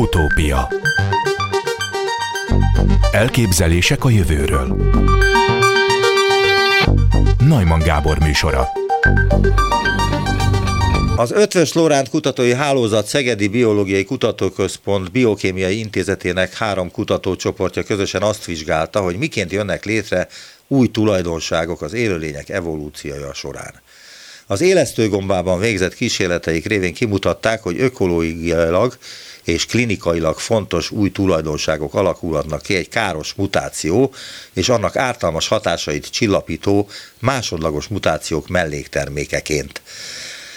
Utópia. Elképzelések a jövőről. Najman Gábor műsora. Az Ötvös Lóránt Kutatói Hálózat Szegedi Biológiai Kutatóközpont Biokémiai Intézetének három kutatócsoportja közösen azt vizsgálta, hogy miként jönnek létre új tulajdonságok az élőlények evolúciója során. Az élesztőgombában végzett kísérleteik révén kimutatták, hogy ökológiailag és klinikailag fontos új tulajdonságok alakulhatnak ki egy káros mutáció és annak ártalmas hatásait csillapító másodlagos mutációk melléktermékeként.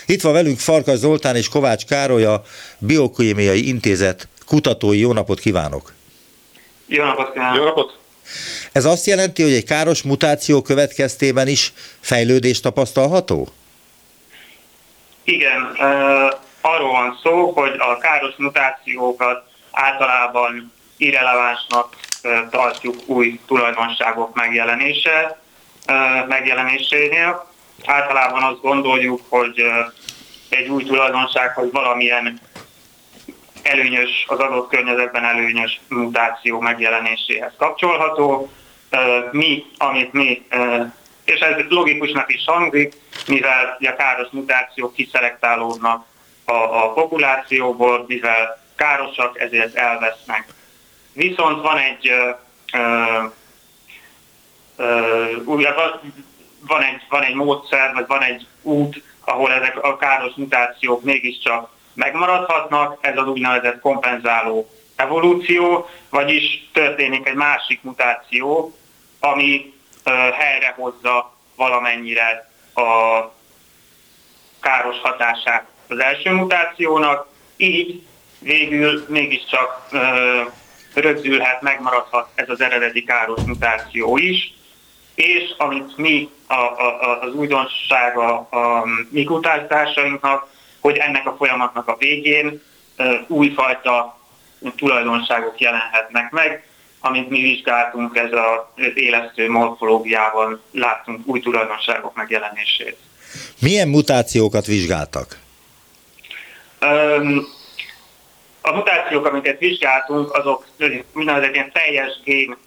Itt van velünk Farkas Zoltán és Kovács Károly, a Biokémiai Intézet kutatói. Jó napot kívánok! Jó napot kívánok! Jó napot! Ez azt jelenti, hogy egy káros mutáció következtében is fejlődés tapasztalható? Igen, arról van szó, hogy a káros mutációkat általában irrelevánsnak tartjuk új tulajdonságok megjelenése, megjelenésénél. Általában azt gondoljuk, hogy egy új tulajdonság, hogy valamilyen előnyös, az adott környezetben előnyös mutáció megjelenéséhez kapcsolható. Mi, amit mi és ez logikusnak is hangzik, mivel a káros mutációk kiszelektálódnak a, a populációból, mivel károsak, ezért elvesznek. Viszont van egy ö, ö, van egy, van egy módszer, vagy van egy út, ahol ezek a káros mutációk mégiscsak megmaradhatnak, ez az úgynevezett kompenzáló evolúció, vagyis történik egy másik mutáció, ami helyrehozza valamennyire a káros hatását az első mutációnak, így végül mégiscsak rögzülhet, megmaradhat ez az eredeti káros mutáció is, és amit mi a, a, az újdonsága a mi kutatásainknak, hogy ennek a folyamatnak a végén újfajta tulajdonságok jelenhetnek meg, amit mi vizsgáltunk, ez az élesztő morfológiával láttunk új tulajdonságok megjelenését. Milyen mutációkat vizsgáltak? A mutációk, amiket vizsgáltunk, azok mindenek ilyen teljes gén,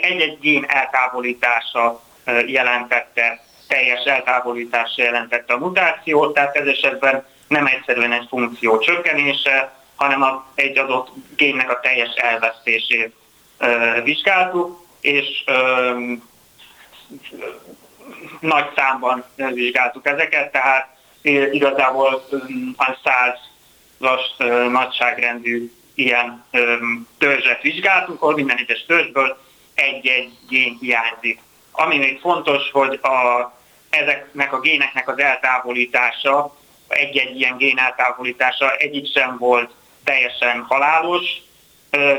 egy-egy gén eltávolítása jelentette, teljes eltávolítása jelentette a mutációt, tehát ez esetben nem egyszerűen egy funkció csökkenése, hanem a, egy adott génnek a teljes elvesztését vizsgáltuk, és nagy számban vizsgáltuk ezeket, tehát igazából a százas nagyságrendű ilyen törzset vizsgáltunk, ahol minden egyes törzsből egy-egy gén hiányzik. Ami még fontos, hogy a, ezeknek a géneknek az eltávolítása, egy-egy ilyen gén eltávolítása egyik sem volt teljesen halálos,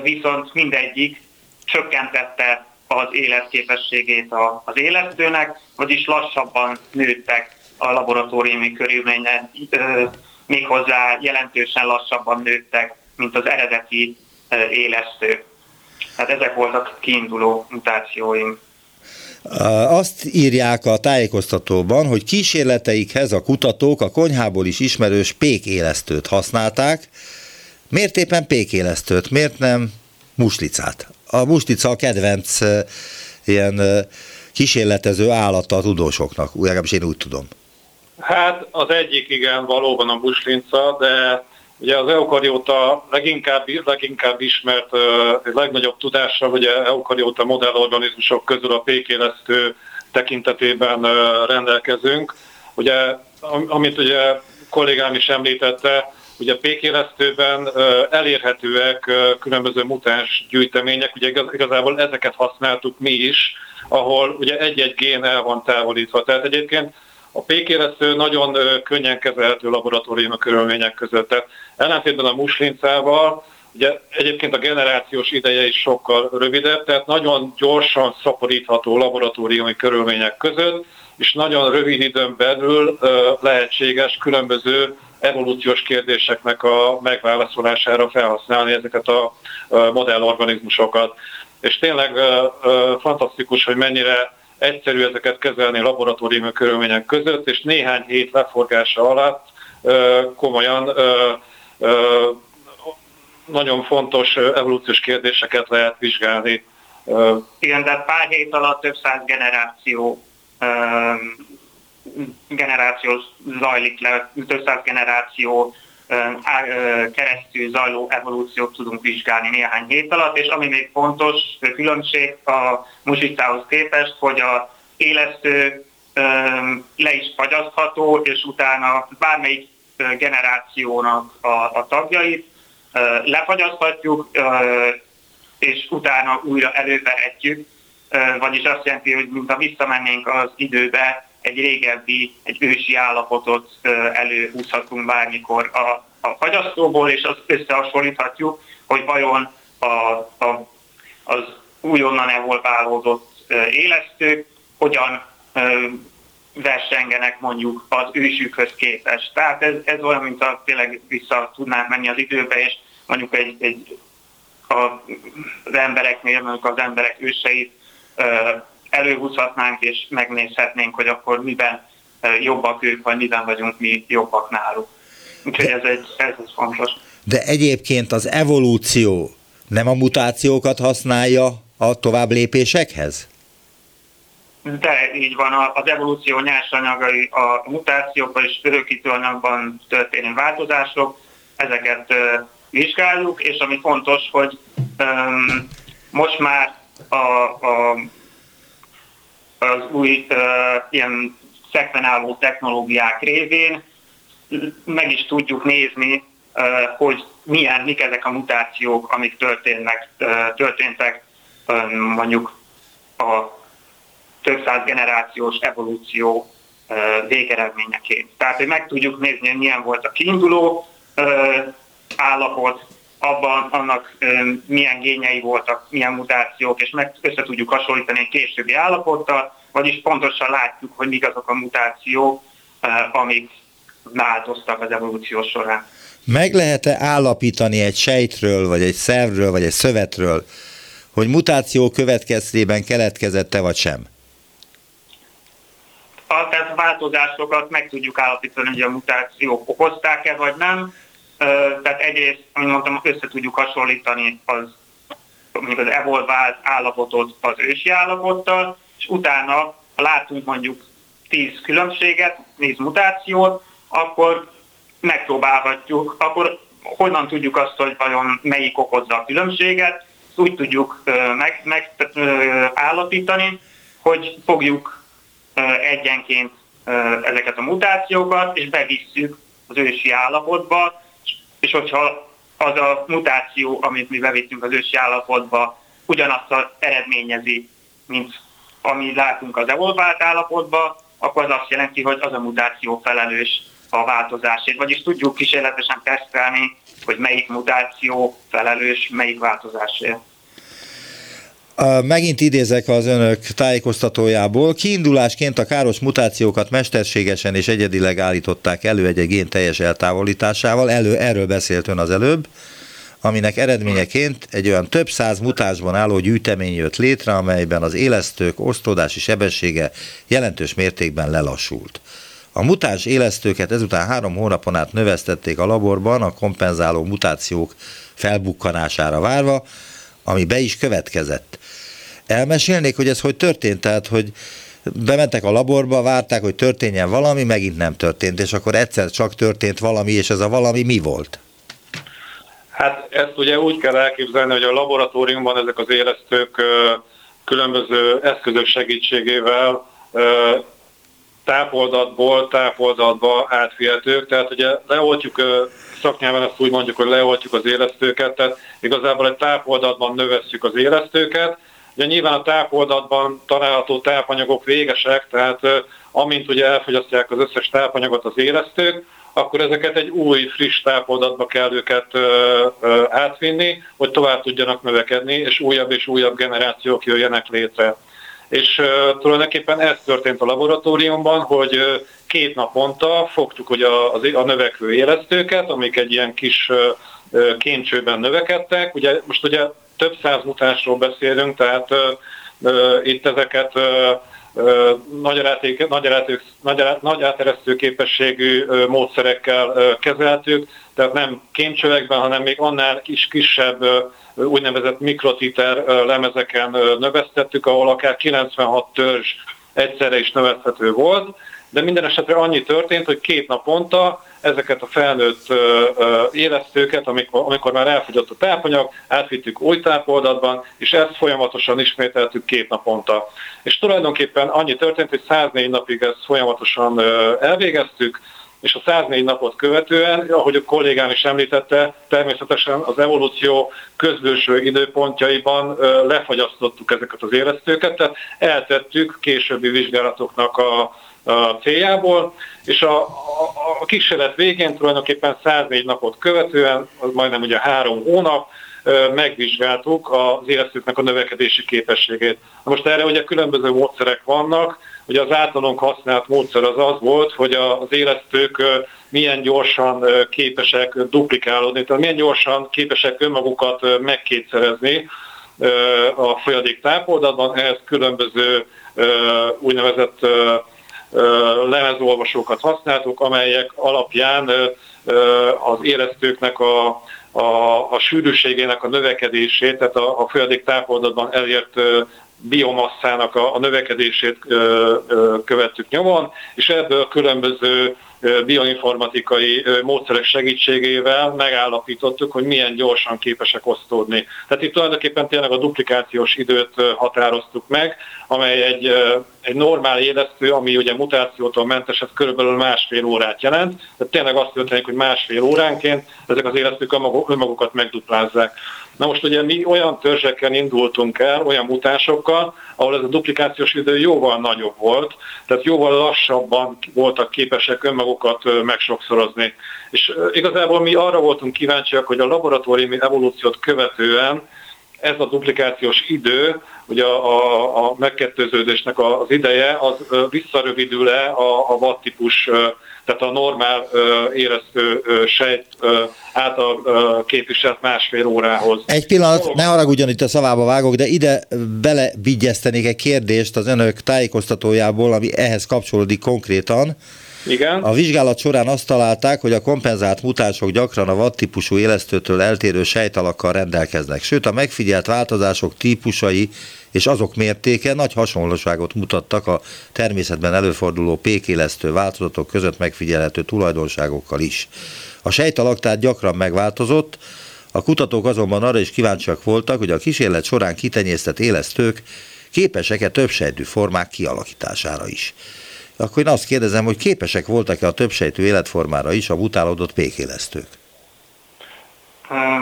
viszont mindegyik csökkentette az életképességét az élesztőnek, vagyis lassabban nőttek a laboratóriumi körülményen, méghozzá jelentősen lassabban nőttek, mint az eredeti élesztő. Hát ezek voltak kiinduló mutációim. Azt írják a tájékoztatóban, hogy kísérleteikhez a kutatók a konyhából is ismerős pékélesztőt használták, Miért éppen pékélesztőt, miért nem muslicát? A muslica a kedvenc ilyen kísérletező állata a tudósoknak, legalábbis én úgy tudom. Hát az egyik igen, valóban a muslinca, de ugye az eukarióta leginkább, leginkább ismert, legnagyobb tudásra, ugye eukarióta modellorganizmusok közül a pékélesztő tekintetében rendelkezünk. Ugye, amit ugye kollégám is említette, Ugye a pékélesztőben elérhetőek különböző mutáns gyűjtemények, ugye igazából ezeket használtuk mi is, ahol ugye egy-egy gén el van távolítva. Tehát egyébként a pékélesztő nagyon könnyen kezelhető laboratóriumi körülmények között. Tehát ellentétben a muslincával, ugye egyébként a generációs ideje is sokkal rövidebb, tehát nagyon gyorsan szaporítható laboratóriumi körülmények között, és nagyon rövid időn belül lehetséges különböző evolúciós kérdéseknek a megválaszolására felhasználni ezeket a modellorganizmusokat. És tényleg fantasztikus, hogy mennyire egyszerű ezeket kezelni laboratóriumi körülmények között, és néhány hét leforgása alatt komolyan nagyon fontos evolúciós kérdéseket lehet vizsgálni. Igen, de pár hét alatt több száz generáció generáció zajlik le, több száz generáció keresztül zajló evolúciót tudunk vizsgálni néhány hét alatt, és ami még fontos különbség a musicához képest, hogy a élesztő le is fagyasztható, és utána bármelyik generációnak a, a tagjait lefagyaszthatjuk, és utána újra elővehetjük, vagyis azt jelenti, hogy mintha visszamennénk az időbe, egy régebbi, egy ősi állapotot előhúzhatunk bármikor a, a fagyasztóból, és azt összehasonlíthatjuk, hogy vajon a, a, az újonnan evolválódott élesztők hogyan versengenek mondjuk az ősükhöz képest. Tehát ez, ez olyan, mint a tényleg vissza tudnánk menni az időbe, és mondjuk egy, egy a, az embereknél, mondjuk az emberek őseit előhúzhatnánk, és megnézhetnénk, hogy akkor miben jobbak ők, vagy miben vagyunk mi jobbak náluk. Úgyhogy ez egy, ez egy fontos. De egyébként az evolúció nem a mutációkat használja a tovább lépésekhez? De így van, az evolúció nyersanyagai a mutációkban és örökítőanyagban történő változások, ezeket vizsgáljuk, és ami fontos, hogy um, most már a, a, az új uh, ilyen szekvenáló technológiák révén meg is tudjuk nézni, uh, hogy milyen, mik ezek a mutációk, amik történnek, uh, történtek um, mondjuk a több száz generációs evolúció végeredményeként. Tehát, hogy meg tudjuk nézni, hogy milyen volt a kiinduló állapot, abban annak milyen gényei voltak, milyen mutációk, és meg össze tudjuk hasonlítani egy későbbi állapottal, vagyis pontosan látjuk, hogy mik azok a mutációk, amik változtak az evolúció során. Meg lehet-e állapítani egy sejtről, vagy egy szervről, vagy egy szövetről, hogy mutáció következtében keletkezette, vagy sem? a tehát változásokat meg tudjuk állapítani, hogy a mutációk okozták-e vagy nem. Tehát egyrészt, amit mondtam, össze tudjuk hasonlítani az, mondjuk az evolvált állapotot az ősi állapottal, és utána, ha látunk mondjuk 10 különbséget, 10 mutációt, akkor megpróbálhatjuk, akkor honnan tudjuk azt, hogy vajon melyik okozza a különbséget, úgy tudjuk megállapítani, meg, hogy fogjuk egyenként ezeket a mutációkat, és bevisszük az ősi állapotba, és hogyha az a mutáció, amit mi bevittünk az ősi állapotba, ugyanazt az eredményezi, mint ami látunk az evolvált állapotba, akkor az azt jelenti, hogy az a mutáció felelős a változásért. Vagyis tudjuk kísérletesen tesztelni, hogy melyik mutáció felelős, melyik változásért. Megint idézek az önök tájékoztatójából. Kiindulásként a káros mutációkat mesterségesen és egyedileg állították elő egy gén teljes eltávolításával. Elő, erről beszélt ön az előbb aminek eredményeként egy olyan több száz mutásban álló gyűjtemény jött létre, amelyben az élesztők osztódási sebessége jelentős mértékben lelassult. A mutáns élesztőket ezután három hónapon át növesztették a laborban a kompenzáló mutációk felbukkanására várva, ami be is következett. Elmesélnék, hogy ez hogy történt, tehát hogy bementek a laborba, várták, hogy történjen valami, megint nem történt, és akkor egyszer csak történt valami, és ez a valami mi volt? Hát ezt ugye úgy kell elképzelni, hogy a laboratóriumban ezek az élesztők különböző eszközök segítségével tápoldatból tápoldatba átfihetők, tehát ugye leoltjuk, szaknyelven ezt úgy mondjuk, hogy leoltjuk az élesztőket, tehát igazából egy tápoldatban növesztjük az élesztőket, Ugye nyilván a tápoldatban található tápanyagok végesek, tehát amint ugye elfogyasztják az összes tápanyagot az élesztők, akkor ezeket egy új, friss tápoldatba kell őket ö, ö, átvinni, hogy tovább tudjanak növekedni, és újabb és újabb generációk jöjjenek létre. És ö, tulajdonképpen ez történt a laboratóriumban, hogy ö, két naponta fogtuk ugye a, a, a növekvő élesztőket, amik egy ilyen kis ö, kémcsőben növekedtek. Ugye most ugye több száz mutásról beszélünk, tehát ö, ö, itt ezeket ö, nagy, áteresztő képességű módszerekkel kezeltük, tehát nem kémcsövekben, hanem még annál is kisebb úgynevezett mikrotiter lemezeken növesztettük, ahol akár 96 törzs egyszerre is növeszthető volt, de minden esetre annyi történt, hogy két naponta ezeket a felnőtt élesztőket, amikor, amikor már elfogyott a tápanyag, átvittük új tápoldatban, és ezt folyamatosan ismételtük két naponta. És tulajdonképpen annyi történt, hogy 104 napig ezt folyamatosan elvégeztük, és a 104 napot követően, ahogy a kollégám is említette, természetesen az evolúció közbőső időpontjaiban lefagyasztottuk ezeket az élesztőket, tehát eltettük későbbi vizsgálatoknak a, céljából, és a, a, a kísérlet végén tulajdonképpen 104 napot követően, az majdnem ugye három hónap, megvizsgáltuk az élesztőknek a növekedési képességét. Most erre ugye különböző módszerek vannak, Ugye az általunk használt módszer az az volt, hogy az élesztők milyen gyorsan képesek duplikálódni, tehát milyen gyorsan képesek önmagukat megkétszerezni a folyadék tápoldatban, ehhez különböző úgynevezett lemezolvasókat használtuk, amelyek alapján az élesztőknek a, a, a sűrűségének a növekedését, tehát a, a folyadék tápoldatban elért biomasszának a, a növekedését követtük nyomon, és ebből különböző bioinformatikai módszerek segítségével megállapítottuk, hogy milyen gyorsan képesek osztódni. Tehát itt tulajdonképpen tényleg a duplikációs időt határoztuk meg, amely egy, egy normál élesztő, ami ugye mutációtól mentes, ez körülbelül másfél órát jelent. Tehát tényleg azt történik, hogy másfél óránként ezek az élesztők önmagukat megduplázzák. Na most ugye mi olyan törzseken indultunk el, olyan mutásokkal, ahol ez a duplikációs idő jóval nagyobb volt, tehát jóval lassabban voltak képesek önmagukat megsokszorozni. És igazából mi arra voltunk kíváncsiak, hogy a laboratóriumi evolúciót követően ez a duplikációs idő, ugye a, a, a megkettőződésnek az ideje, az visszarövidül-e a, a vattipus tehát a normál éreztő sejt által képviselt másfél órához. Egy pillanat, ne haragudjon itt a szavába vágok, de ide belevigyeztenék egy kérdést az önök tájékoztatójából, ami ehhez kapcsolódik konkrétan. Igen. A vizsgálat során azt találták, hogy a kompenzált mutánsok gyakran a vad típusú élesztőtől eltérő sejtalakkal rendelkeznek, sőt a megfigyelt változások típusai és azok mértéke nagy hasonlóságot mutattak a természetben előforduló pékélesztő változatok között megfigyelhető tulajdonságokkal is. A sejtalak tehát gyakran megváltozott, a kutatók azonban arra is kíváncsiak voltak, hogy a kísérlet során kitenyésztett élesztők képesek-e többsejtű formák kialakítására is. Akkor én azt kérdezem, hogy képesek voltak-e a többsejtű életformára is a mutálódott pékélesztők?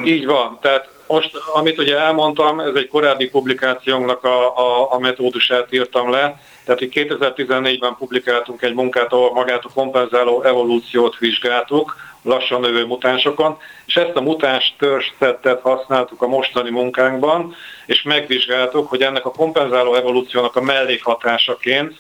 Így van, tehát most, amit ugye elmondtam, ez egy korábbi publikációnknak a, a, a metódusát írtam le, tehát itt 2014-ben publikáltunk egy munkát, ahol magát a kompenzáló evolúciót vizsgáltuk, lassan növő mutánsokon, és ezt a mutáns törzszettet használtuk a mostani munkánkban, és megvizsgáltuk, hogy ennek a kompenzáló evolúciónak a mellékhatásaként,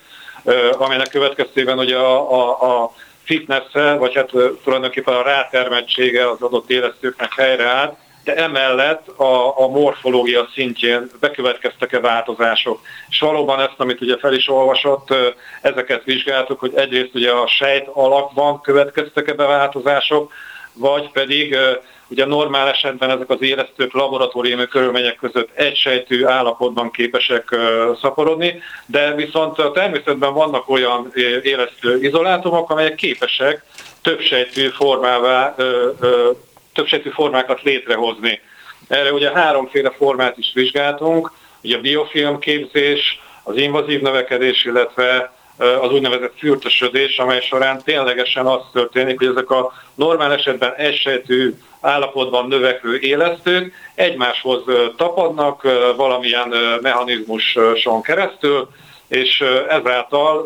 aminek következtében ugye a, a, a fitness vagy hát tulajdonképpen a rátermettsége az adott élesztőknek helyreállt, de emellett a, a morfológia szintjén bekövetkeztek-e változások. És valóban ezt, amit ugye fel is olvasott, ezeket vizsgáltuk, hogy egyrészt ugye a sejt alakban következtek-e be változások, vagy pedig ugye normál esetben ezek az élesztők laboratóriumi körülmények között egysejtű állapotban képesek szaporodni, de viszont a természetben vannak olyan élesztő izolátumok, amelyek képesek többsejtű formává többségű formákat létrehozni. Erre ugye háromféle formát is vizsgáltunk, ugye a biofilmképzés, az invazív növekedés, illetve az úgynevezett fürtösödés, amely során ténylegesen az történik, hogy ezek a normál esetben esetű állapotban növekvő élesztők egymáshoz tapadnak valamilyen mechanizmuson keresztül, és ezáltal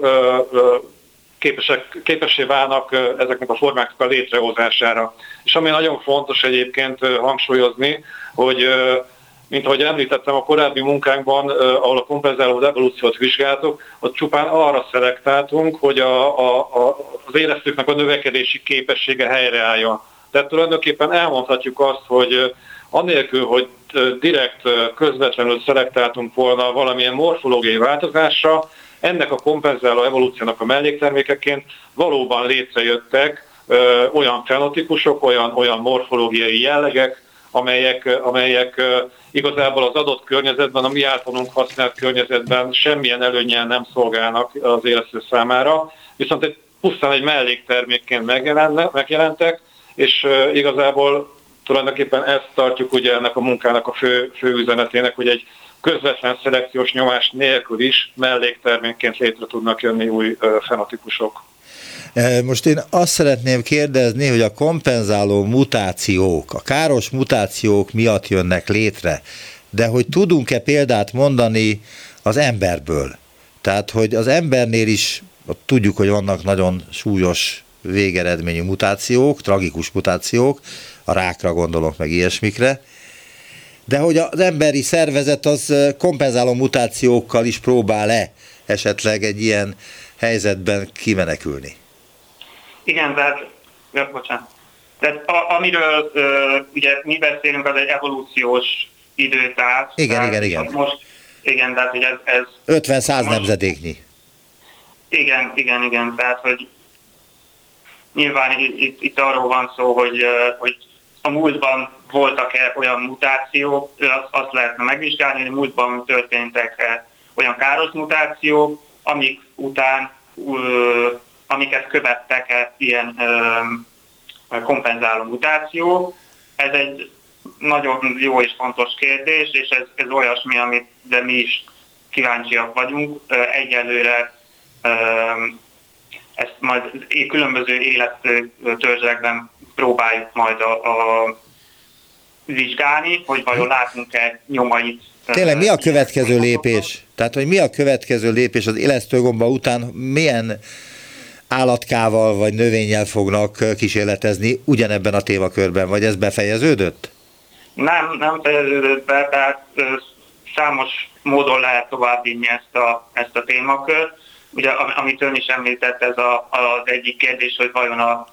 képesek, képessé válnak ezeknek a formáknak a létrehozására. És ami nagyon fontos egyébként hangsúlyozni, hogy mint ahogy említettem a korábbi munkánkban, ahol a kompenzáló evolúciót vizsgáltuk, ott csupán arra szelektáltunk, hogy a, a, a, az élesztőknek a növekedési képessége helyreálljon. Tehát tulajdonképpen elmondhatjuk azt, hogy anélkül, hogy direkt közvetlenül szelektáltunk volna valamilyen morfológiai változásra, ennek a kompenzáló evolúciónak a melléktermékeként valóban létrejöttek ö, olyan fenotikusok, olyan, olyan morfológiai jellegek, amelyek, amelyek igazából az adott környezetben, a mi általunk használt környezetben semmilyen előnyel nem szolgálnak az élesztő számára, viszont egy, pusztán egy melléktermékként megjelentek, és igazából tulajdonképpen ezt tartjuk ugye ennek a munkának a fő, fő üzenetének, hogy egy közvetlen szelekciós nyomás nélkül is melléktermékként létre tudnak jönni új fenotípusok. Most én azt szeretném kérdezni, hogy a kompenzáló mutációk, a káros mutációk miatt jönnek létre, de hogy tudunk-e példát mondani az emberből? Tehát, hogy az embernél is tudjuk, hogy vannak nagyon súlyos végeredményű mutációk, tragikus mutációk, a rákra gondolok, meg ilyesmikre, de hogy az emberi szervezet az kompenzáló mutációkkal is próbál-e esetleg egy ilyen helyzetben kimenekülni? Igen, tehát, ja, bocsánat. Tehát a, amiről ö, ugye mi beszélünk, az egy evolúciós időtáv. Igen, tehát igen, igen. Most, igen, tehát hogy ez... ez 50-100 nemzedéknyi. Igen, igen, igen, tehát hogy nyilván itt, itt arról van szó, hogy, hogy a múltban voltak-e olyan mutációk, azt, azt lehetne megvizsgálni, hogy a múltban történtek olyan káros mutációk, amik után amiket követtek -e ilyen kompenzáló mutáció. Ez egy nagyon jó és fontos kérdés, és ez, ez olyasmi, amit de mi is kíváncsiak vagyunk. Egyelőre ezt majd különböző élettörzsekben próbáljuk majd a, a vizsgálni, hogy vajon látunk-e nyomait. Tényleg mi a következő lépés? Tehát, hogy mi a következő lépés az élesztőgomba után, milyen állatkával vagy növényel fognak kísérletezni ugyanebben a témakörben, vagy ez befejeződött? Nem, nem fejeződött be, tehát számos módon lehet továbbvinni ezt a, ezt a témakört. Ugye, amit ön is említett, ez a, az egyik kérdés, hogy vajon a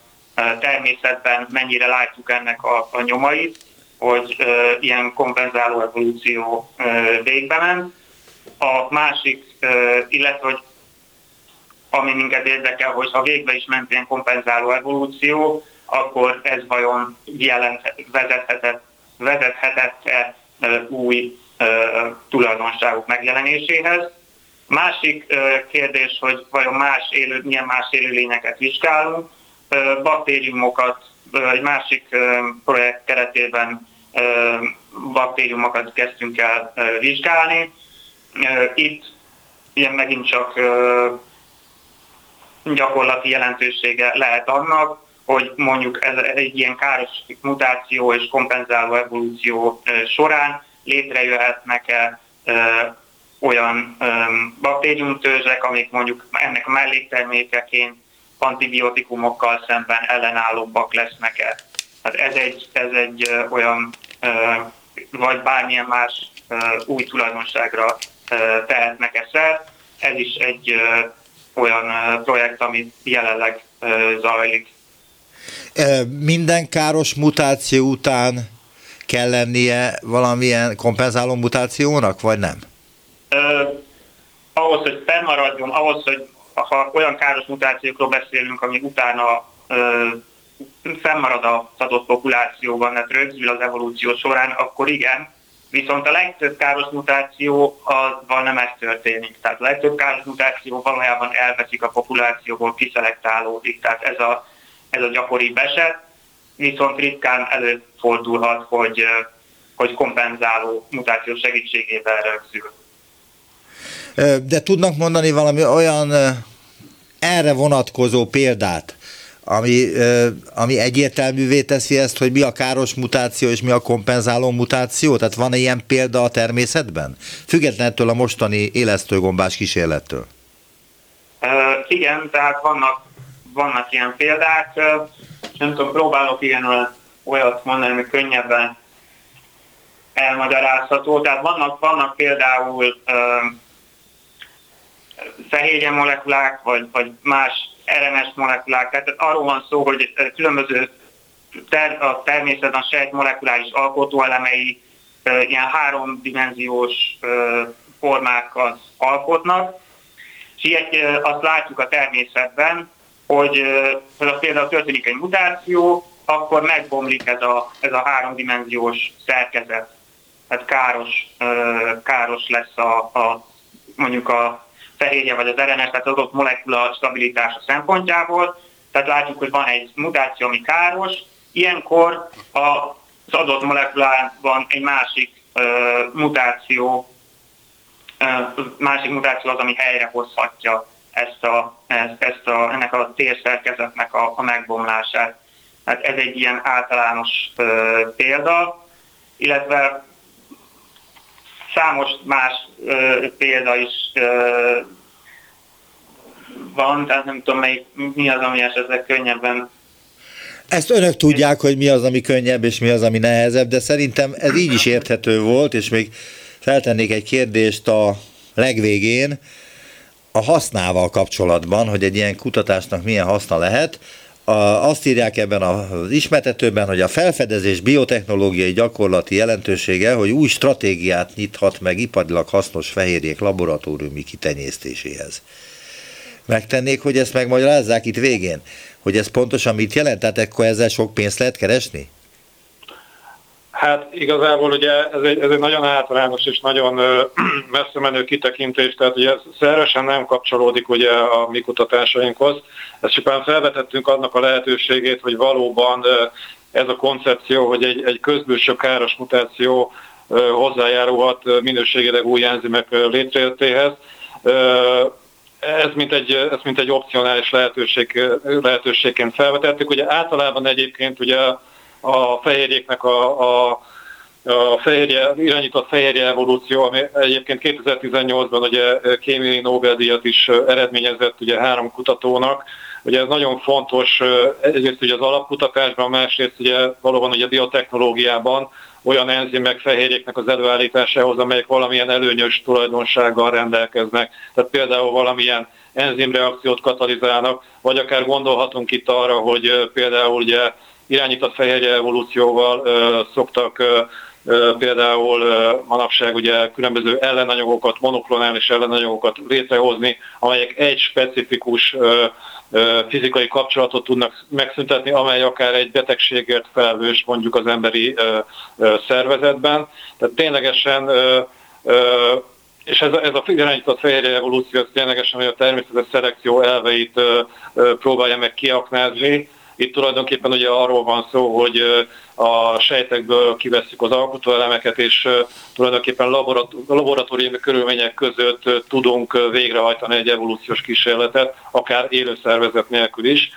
természetben mennyire látjuk ennek a, a nyomait, hogy e, ilyen kompenzáló evolúció e, végbe ment. A másik, e, illetve hogy ami minket érdekel, hogy ha végbe is ment ilyen kompenzáló evolúció, akkor ez vajon jelent, vezethetett, vezethetett-e új tulajdonságok megjelenéséhez. Másik kérdés, hogy vajon más élő, milyen más élőlényeket vizsgálunk. Baktériumokat, egy másik projekt keretében baktériumokat kezdtünk el vizsgálni. Itt ilyen megint csak gyakorlati jelentősége lehet annak, hogy mondjuk ez egy ilyen káros mutáció és kompenzáló evolúció során létrejöhetnek-e olyan baktériumtörzsek, amik mondjuk ennek a melléktermékeként antibiotikumokkal szemben ellenállóbbak lesznek-e. Hát ez egy, ez egy olyan, vagy bármilyen más új tulajdonságra tehetnek-e szert. Ez is egy olyan projekt, ami jelenleg zajlik. Minden káros mutáció után kell lennie valamilyen kompenzáló mutációnak, vagy nem? Eh, ahhoz, hogy fennmaradjon, ahhoz, hogy ha olyan káros mutációkról beszélünk, ami utána eh, fennmarad az adott populációban, tehát rögzül az evolúció során, akkor igen, Viszont a legtöbb káros mutáció azval nem ez történik. Tehát a legtöbb káros mutáció valójában elveszik a populációból, kiszelektálódik. Tehát ez a, ez a gyakoribb eset. Viszont ritkán előfordulhat, hogy, hogy kompenzáló mutáció segítségével rögzül. De tudnak mondani valami olyan erre vonatkozó példát, ami, ami egyértelművé teszi ezt, hogy mi a káros mutáció és mi a kompenzáló mutáció? Tehát van-e ilyen példa a természetben? Függetlenettől a mostani élesztőgombás kísérlettől. Uh, igen, tehát vannak, vannak ilyen példák. Nem tudom, próbálok ilyen olyat mondani, ami könnyebben elmagyarázható. Tehát vannak, vannak például uh, fehérje molekulák, vagy, vagy más RNS molekulák. Tehát arról van szó, hogy különböző ter, a természetben a sejt molekuláris alkotóelemei ilyen háromdimenziós formákat alkotnak, És azt látjuk a természetben, hogy például történik egy mutáció, akkor megbomlik ez a, ez a háromdimenziós szerkezet. Tehát káros, káros lesz a, a mondjuk a fehérje vagy az RNS, tehát az adott molekula stabilitása szempontjából. Tehát látjuk, hogy van egy mutáció, ami káros. Ilyenkor az adott molekulában egy másik mutáció, másik mutáció az, ami helyrehozhatja ezt a, ezt a, ennek a térszerkezetnek a, a megbomlását. Hát ez egy ilyen általános ö, példa, illetve számos más ö, példa is ö, van, tehát nem tudom, melyik, mi az, ami esetleg könnyebben ezt önök tudják, hogy mi az, ami könnyebb, és mi az, ami nehezebb, de szerintem ez így is érthető volt, és még feltennék egy kérdést a legvégén, a hasznával kapcsolatban, hogy egy ilyen kutatásnak milyen haszna lehet. A, azt írják ebben az ismertetőben, hogy a felfedezés biotechnológiai gyakorlati jelentősége, hogy új stratégiát nyithat meg iparilag hasznos fehérjék laboratóriumi kitenyésztéséhez. Megtennék, hogy ezt megmagyarázzák itt végén, hogy ez pontosan mit jelent, tehát akkor ezzel sok pénzt lehet keresni? Hát igazából ugye ez egy, ez egy nagyon általános és nagyon messze menő kitekintés, tehát ugye szervesen nem kapcsolódik ugye a mi kutatásainkhoz. Ezt csupán felvetettünk annak a lehetőségét, hogy valóban ez a koncepció, hogy egy, egy közbülső káros mutáció hozzájárulhat minőségileg új enzimek létrejöttéhez. Ez mint egy, ez mint egy opcionális lehetőség, lehetőségként felvetettük. Ugye általában egyébként ugye a fehérjéknek a, a a fehérje, irányított fehérje evolúció, ami egyébként 2018-ban ugye kémiai Nobel-díjat is eredményezett ugye három kutatónak. Ugye ez nagyon fontos egyrészt ugye az alapkutatásban, másrészt ugye valóban ugye a biotechnológiában olyan enzimek fehérjéknek az előállításához, amelyek valamilyen előnyös tulajdonsággal rendelkeznek. Tehát például valamilyen enzimreakciót katalizálnak, vagy akár gondolhatunk itt arra, hogy például ugye irányított fehérje evolúcióval szoktak például manapság ugye különböző ellenanyagokat, monoklonális ellenanyagokat létrehozni, amelyek egy specifikus fizikai kapcsolatot tudnak megszüntetni, amely akár egy betegségért felelős mondjuk az emberi szervezetben. Tehát ténylegesen és ez a, ez a irányított fehérje evolúció, ténylegesen a természetes szelekció elveit próbálja meg kiaknázni, itt tulajdonképpen ugye arról van szó, hogy a sejtekből kiveszük az alkotóelemeket, és tulajdonképpen laboratóriumi körülmények között tudunk végrehajtani egy evolúciós kísérletet, akár élő szervezet nélkül is.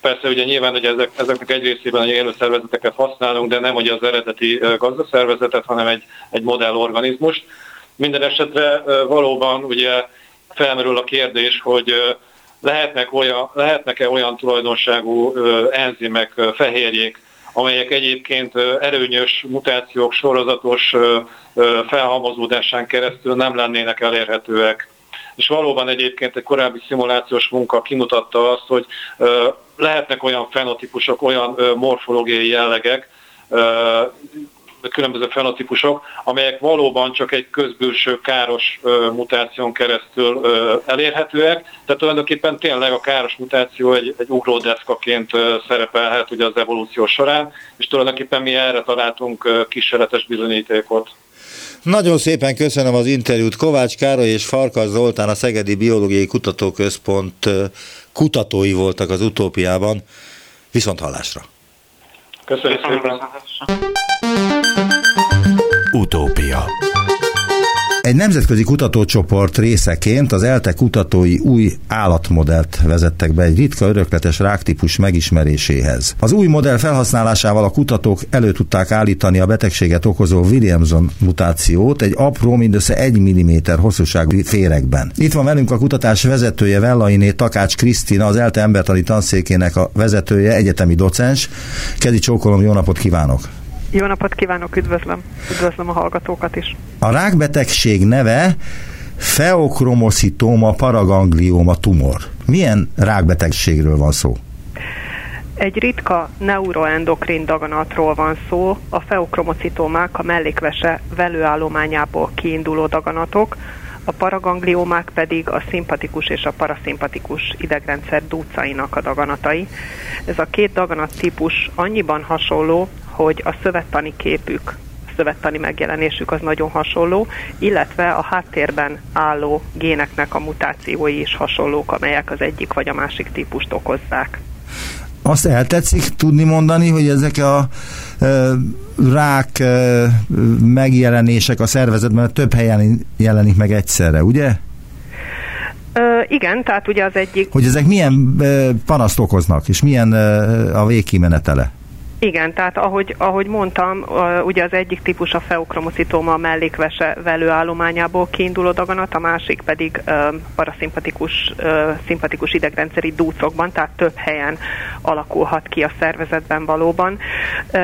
Persze ugye nyilván, hogy ezek, ezeknek egy részében egy élő szervezeteket használunk, de nem ugye az eredeti gazdaszervezetet, hanem egy, egy modellorganizmust. Minden esetre valóban ugye felmerül a kérdés, hogy lehetnek olyan, lehetnek-e olyan tulajdonságú enzimek, fehérjék, amelyek egyébként erőnyös mutációk sorozatos felhalmozódásán keresztül nem lennének elérhetőek. És valóban egyébként egy korábbi szimulációs munka kimutatta azt, hogy lehetnek olyan fenotípusok, olyan morfológiai jellegek, különböző fenotípusok, amelyek valóban csak egy közbülső káros mutáción keresztül elérhetőek, tehát tulajdonképpen tényleg a káros mutáció egy, egy ugródeszkaként szerepelhet ugye az evolúció során, és tulajdonképpen mi erre találtunk kísérletes bizonyítékot. Nagyon szépen köszönöm az interjút. Kovács Károly és Farkas Zoltán, a Szegedi Biológiai Kutatóközpont kutatói voltak az utópiában. Viszont hallásra! Köszönjük szépen! Egy nemzetközi kutatócsoport részeként az ELTE kutatói új állatmodellt vezettek be egy ritka örökletes ráktípus megismeréséhez. Az új modell felhasználásával a kutatók elő tudták állítani a betegséget okozó Williamson mutációt egy apró, mindössze 1 mm hosszúságú féregben. Itt van velünk a kutatás vezetője Vellainé Takács Krisztina, az ELTE embertani tanszékének a vezetője, egyetemi docens. Kedi csókolom, jó napot kívánok! Jó napot kívánok, üdvözlöm, üdvözlöm a hallgatókat is. A rákbetegség neve feokromoszitoma paraganglioma tumor. Milyen rákbetegségről van szó? Egy ritka neuroendokrin daganatról van szó, a feokromocitomák a mellékvese velőállományából kiinduló daganatok, a paragangliómák pedig a szimpatikus és a paraszimpatikus idegrendszer dúcainak a daganatai. Ez a két daganat típus annyiban hasonló, hogy a szövettani képük szövettani megjelenésük az nagyon hasonló, illetve a háttérben álló géneknek a mutációi is hasonlók, amelyek az egyik vagy a másik típust okozzák. Azt eltetszik tudni mondani, hogy ezek a e, rák e, megjelenések a szervezetben több helyen jelenik meg egyszerre, ugye? Ö, igen, tehát ugye az egyik... Hogy ezek milyen e, panaszt okoznak, és milyen a végkimenetele? Igen, tehát ahogy, ahogy mondtam, ugye az egyik típus a feokromocytoma a mellékvese velőállományából kiinduló daganat, a másik pedig paraszimpatikus szimpatikus idegrendszeri dúcokban, tehát több helyen alakulhat ki a szervezetben valóban.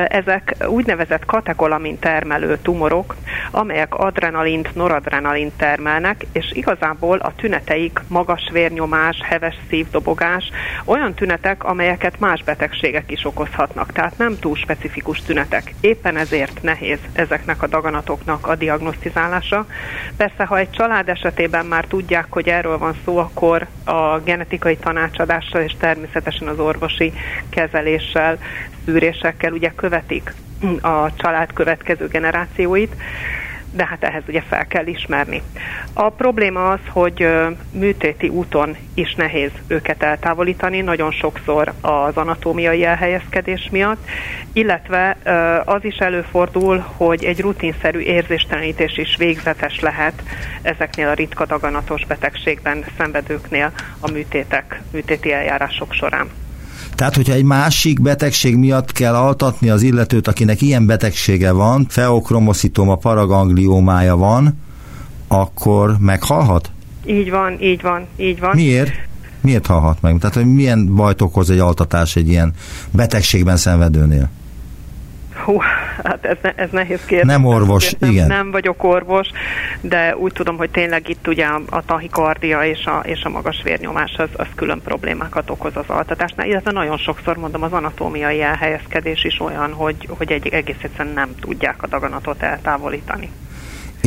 Ezek úgynevezett katekolamin termelő tumorok, amelyek adrenalint, noradrenalint termelnek, és igazából a tüneteik magas vérnyomás, heves szívdobogás, olyan tünetek, amelyeket más betegségek is okozhatnak. Tehát nem nem túl specifikus tünetek. Éppen ezért nehéz ezeknek a daganatoknak a diagnosztizálása. Persze, ha egy család esetében már tudják, hogy erről van szó, akkor a genetikai tanácsadással és természetesen az orvosi kezeléssel, szűrésekkel ugye követik a család következő generációit, de hát ehhez ugye fel kell ismerni. A probléma az, hogy műtéti úton is nehéz őket eltávolítani, nagyon sokszor az anatómiai elhelyezkedés miatt, illetve az is előfordul, hogy egy rutinszerű érzéstelenítés is végzetes lehet ezeknél a ritka daganatos betegségben szenvedőknél a műtétek, műtéti eljárások során. Tehát, hogyha egy másik betegség miatt kell altatni az illetőt, akinek ilyen betegsége van, feokromoszitoma paragangliómája van, akkor meghalhat? Így van, így van, így van. Miért? Miért halhat meg? Tehát, hogy milyen bajt okoz egy altatás egy ilyen betegségben szenvedőnél? Hú, hát ez, ne, ez nehéz kérdés. Nem orvos, nem, igen. Nem vagyok orvos, de úgy tudom, hogy tényleg itt ugye a, a tahikardia és a, és a magas vérnyomás az, az külön problémákat okoz az altatásnál, illetve nagyon sokszor mondom, az anatómiai elhelyezkedés is olyan, hogy, hogy egy, egész egyszerűen nem tudják a daganatot eltávolítani.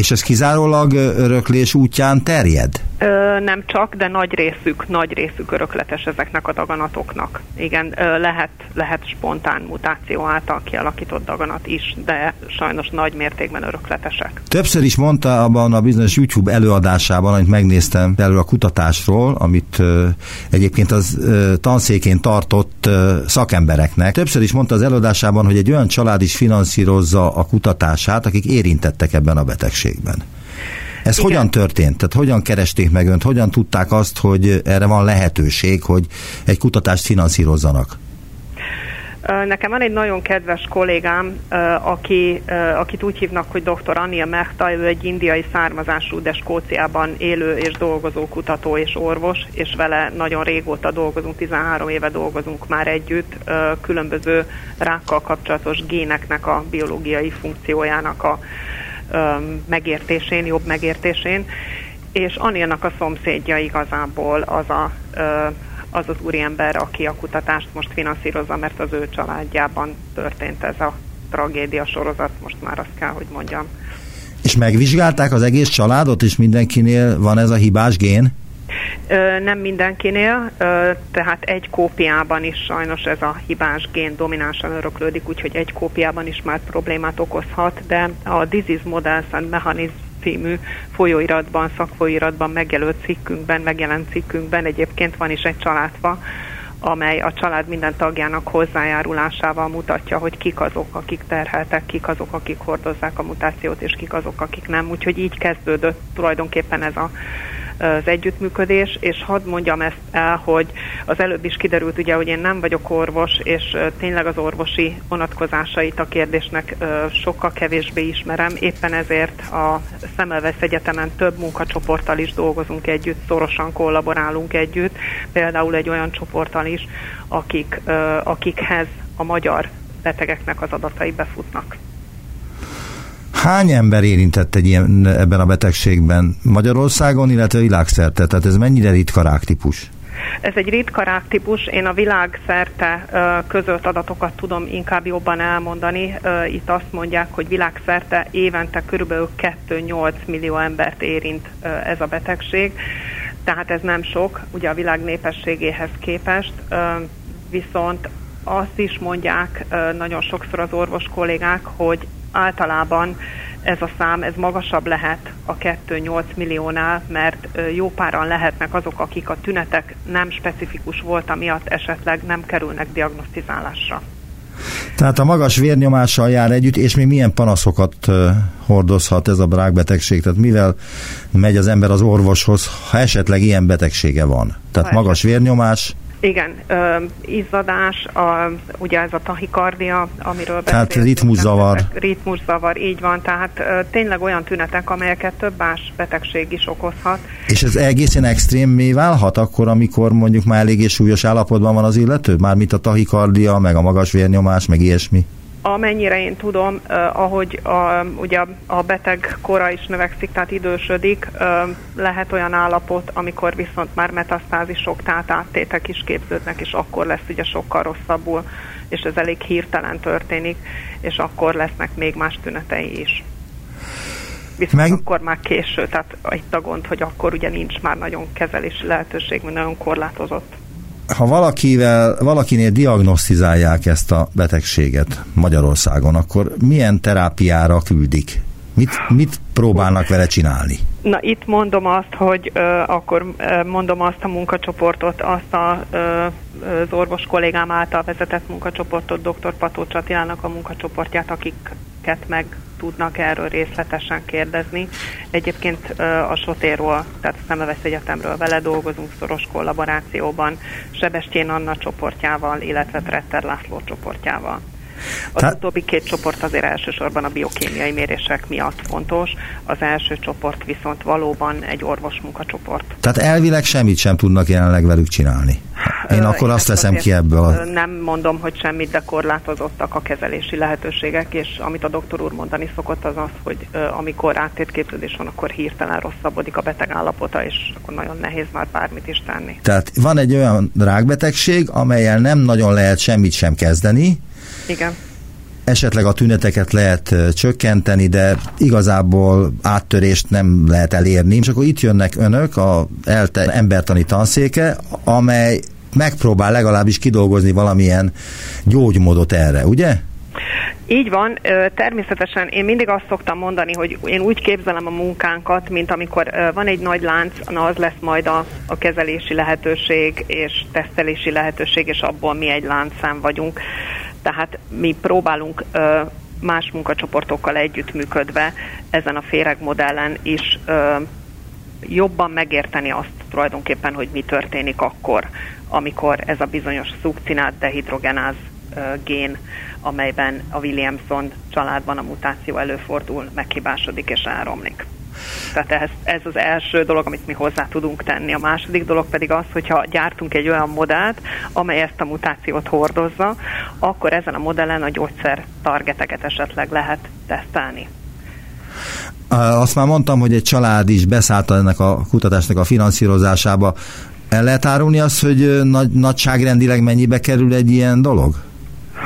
És ez kizárólag öröklés útján terjed? Ö, nem csak, de nagy részük, nagy részük örökletes ezeknek a daganatoknak. Igen, ö, lehet, lehet spontán mutáció által kialakított daganat is, de sajnos nagy mértékben örökletesek. Többször is mondta abban a bizonyos YouTube előadásában, amit megnéztem elő a kutatásról, amit ö, egyébként az ö, tanszékén tartott ö, szakembereknek. Többször is mondta az előadásában, hogy egy olyan család is finanszírozza a kutatását, akik érintettek ebben a betegségben. Ez Igen. hogyan történt? Tehát hogyan keresték meg önt? Hogyan tudták azt, hogy erre van lehetőség, hogy egy kutatást finanszírozzanak? Nekem van egy nagyon kedves kollégám, aki, akit úgy hívnak, hogy dr. Anil Mehta, ő egy indiai származású, de Skóciában élő és dolgozó kutató és orvos, és vele nagyon régóta dolgozunk, 13 éve dolgozunk már együtt, különböző rákkal kapcsolatos géneknek a biológiai funkciójának a megértésén, jobb megértésén, és Anilnak a szomszédja igazából az a az az úriember, aki a kutatást most finanszírozza, mert az ő családjában történt ez a tragédia sorozat, most már azt kell, hogy mondjam. És megvizsgálták az egész családot, és mindenkinél van ez a hibás gén? Nem mindenkinél, tehát egy kópiában is sajnos ez a hibás gén dominánsan öröklődik, úgyhogy egy kópiában is már problémát okozhat, de a Disease Models and Mechanism című folyóiratban, szakfolyóiratban megjelölt cikkünkben, megjelent cikkünkben egyébként van is egy családfa, amely a család minden tagjának hozzájárulásával mutatja, hogy kik azok, akik terheltek, kik azok, akik hordozzák a mutációt, és kik azok, akik nem. Úgyhogy így kezdődött tulajdonképpen ez a az együttműködés, és hadd mondjam ezt el, hogy az előbb is kiderült ugye, hogy én nem vagyok orvos, és tényleg az orvosi vonatkozásait a kérdésnek sokkal kevésbé ismerem, éppen ezért a Szemelvesz Egyetemen több munkacsoporttal is dolgozunk együtt, szorosan kollaborálunk együtt, például egy olyan csoporttal is, akik, akikhez a magyar betegeknek az adatai befutnak. Hány ember érintett egy ilyen, ebben a betegségben Magyarországon, illetve világszerte? Tehát ez mennyire ritka ráktípus? Ez egy ritka ráktípus, én a világ szerte közölt adatokat tudom inkább jobban elmondani. Itt azt mondják, hogy világszerte évente kb. 2-8 millió embert érint ez a betegség, tehát ez nem sok, ugye a világ népességéhez képest, viszont azt is mondják nagyon sokszor az orvos kollégák, hogy általában ez a szám, ez magasabb lehet a 2-8 milliónál, mert jó páran lehetnek azok, akik a tünetek nem specifikus volt, miatt esetleg nem kerülnek diagnosztizálásra. Tehát a magas vérnyomással jár együtt, és még milyen panaszokat hordozhat ez a rákbetegség? Tehát mivel megy az ember az orvoshoz, ha esetleg ilyen betegsége van? Tehát magas vérnyomás, igen, ö, izzadás, a, ugye ez a tahikardia, amiről beszélünk. Tehát ritmuszavar. Ritmuszavar, így van, tehát ö, tényleg olyan tünetek, amelyeket több más betegség is okozhat. És ez egészen extrém válhat akkor, amikor mondjuk már eléggé súlyos állapotban van az illető? Mármint a tahikardia, meg a magas vérnyomás, meg ilyesmi? Amennyire én tudom, ahogy a, ugye a beteg kora is növekszik, tehát idősödik, lehet olyan állapot, amikor viszont már metasztázisok, tehát áttétek is képződnek, és akkor lesz ugye sokkal rosszabbul, és ez elég hirtelen történik, és akkor lesznek még más tünetei is. Viszont Meg... akkor már késő, tehát itt a gond, hogy akkor ugye nincs már nagyon kezelési lehetőség, mert nagyon korlátozott ha valakivel, valakinél diagnosztizálják ezt a betegséget Magyarországon, akkor milyen terápiára küldik? Mit, mit próbálnak vele csinálni? Na itt mondom azt, hogy uh, akkor uh, mondom azt a munkacsoportot, azt a, uh, az orvos kollégám által vezetett munkacsoportot, dr. Pató Csatilának a munkacsoportját, akiket meg tudnak erről részletesen kérdezni. Egyébként uh, a Sotéról, tehát a Szemövesz Egyetemről vele dolgozunk szoros kollaborációban, Sebestyén Anna csoportjával, illetve Tretter László csoportjával. Az Tehát... utóbbi két csoport azért elsősorban a biokémiai mérések miatt fontos, az első csoport viszont valóban egy orvos munkacsoport. Tehát elvileg semmit sem tudnak jelenleg velük csinálni. Én akkor azt teszem ki ebből. A... Nem mondom, hogy semmit, de korlátozottak a kezelési lehetőségek, és amit a doktor úr mondani szokott, az az, hogy amikor áttétképződés van, akkor hirtelen rosszabbodik a beteg állapota, és akkor nagyon nehéz már bármit is tenni. Tehát van egy olyan rákbetegség, amelyel nem nagyon lehet semmit sem kezdeni, igen. Esetleg a tüneteket lehet csökkenteni, de igazából áttörést nem lehet elérni. És akkor itt jönnek önök, a ELTE embertani tanszéke, amely megpróbál legalábbis kidolgozni valamilyen gyógymódot erre, ugye? Így van, természetesen én mindig azt szoktam mondani, hogy én úgy képzelem a munkánkat, mint amikor van egy nagy lánc, na az lesz majd a, a kezelési lehetőség és tesztelési lehetőség, és abból mi egy láncszám vagyunk. Tehát mi próbálunk más munkacsoportokkal együttműködve ezen a féregmodellen is jobban megérteni azt tulajdonképpen, hogy mi történik akkor, amikor ez a bizonyos szukcinát dehidrogenáz gén, amelyben a Williamson családban a mutáció előfordul, meghibásodik és elromlik. Tehát ez, ez az első dolog, amit mi hozzá tudunk tenni. A második dolog pedig az, hogyha gyártunk egy olyan modellt, amely ezt a mutációt hordozza, akkor ezen a modellen a gyógyszer targeteket esetleg lehet tesztelni. Azt már mondtam, hogy egy család is beszállt ennek a kutatásnak a finanszírozásába. El lehet árulni azt, hogy nagy, nagyságrendileg mennyibe kerül egy ilyen dolog?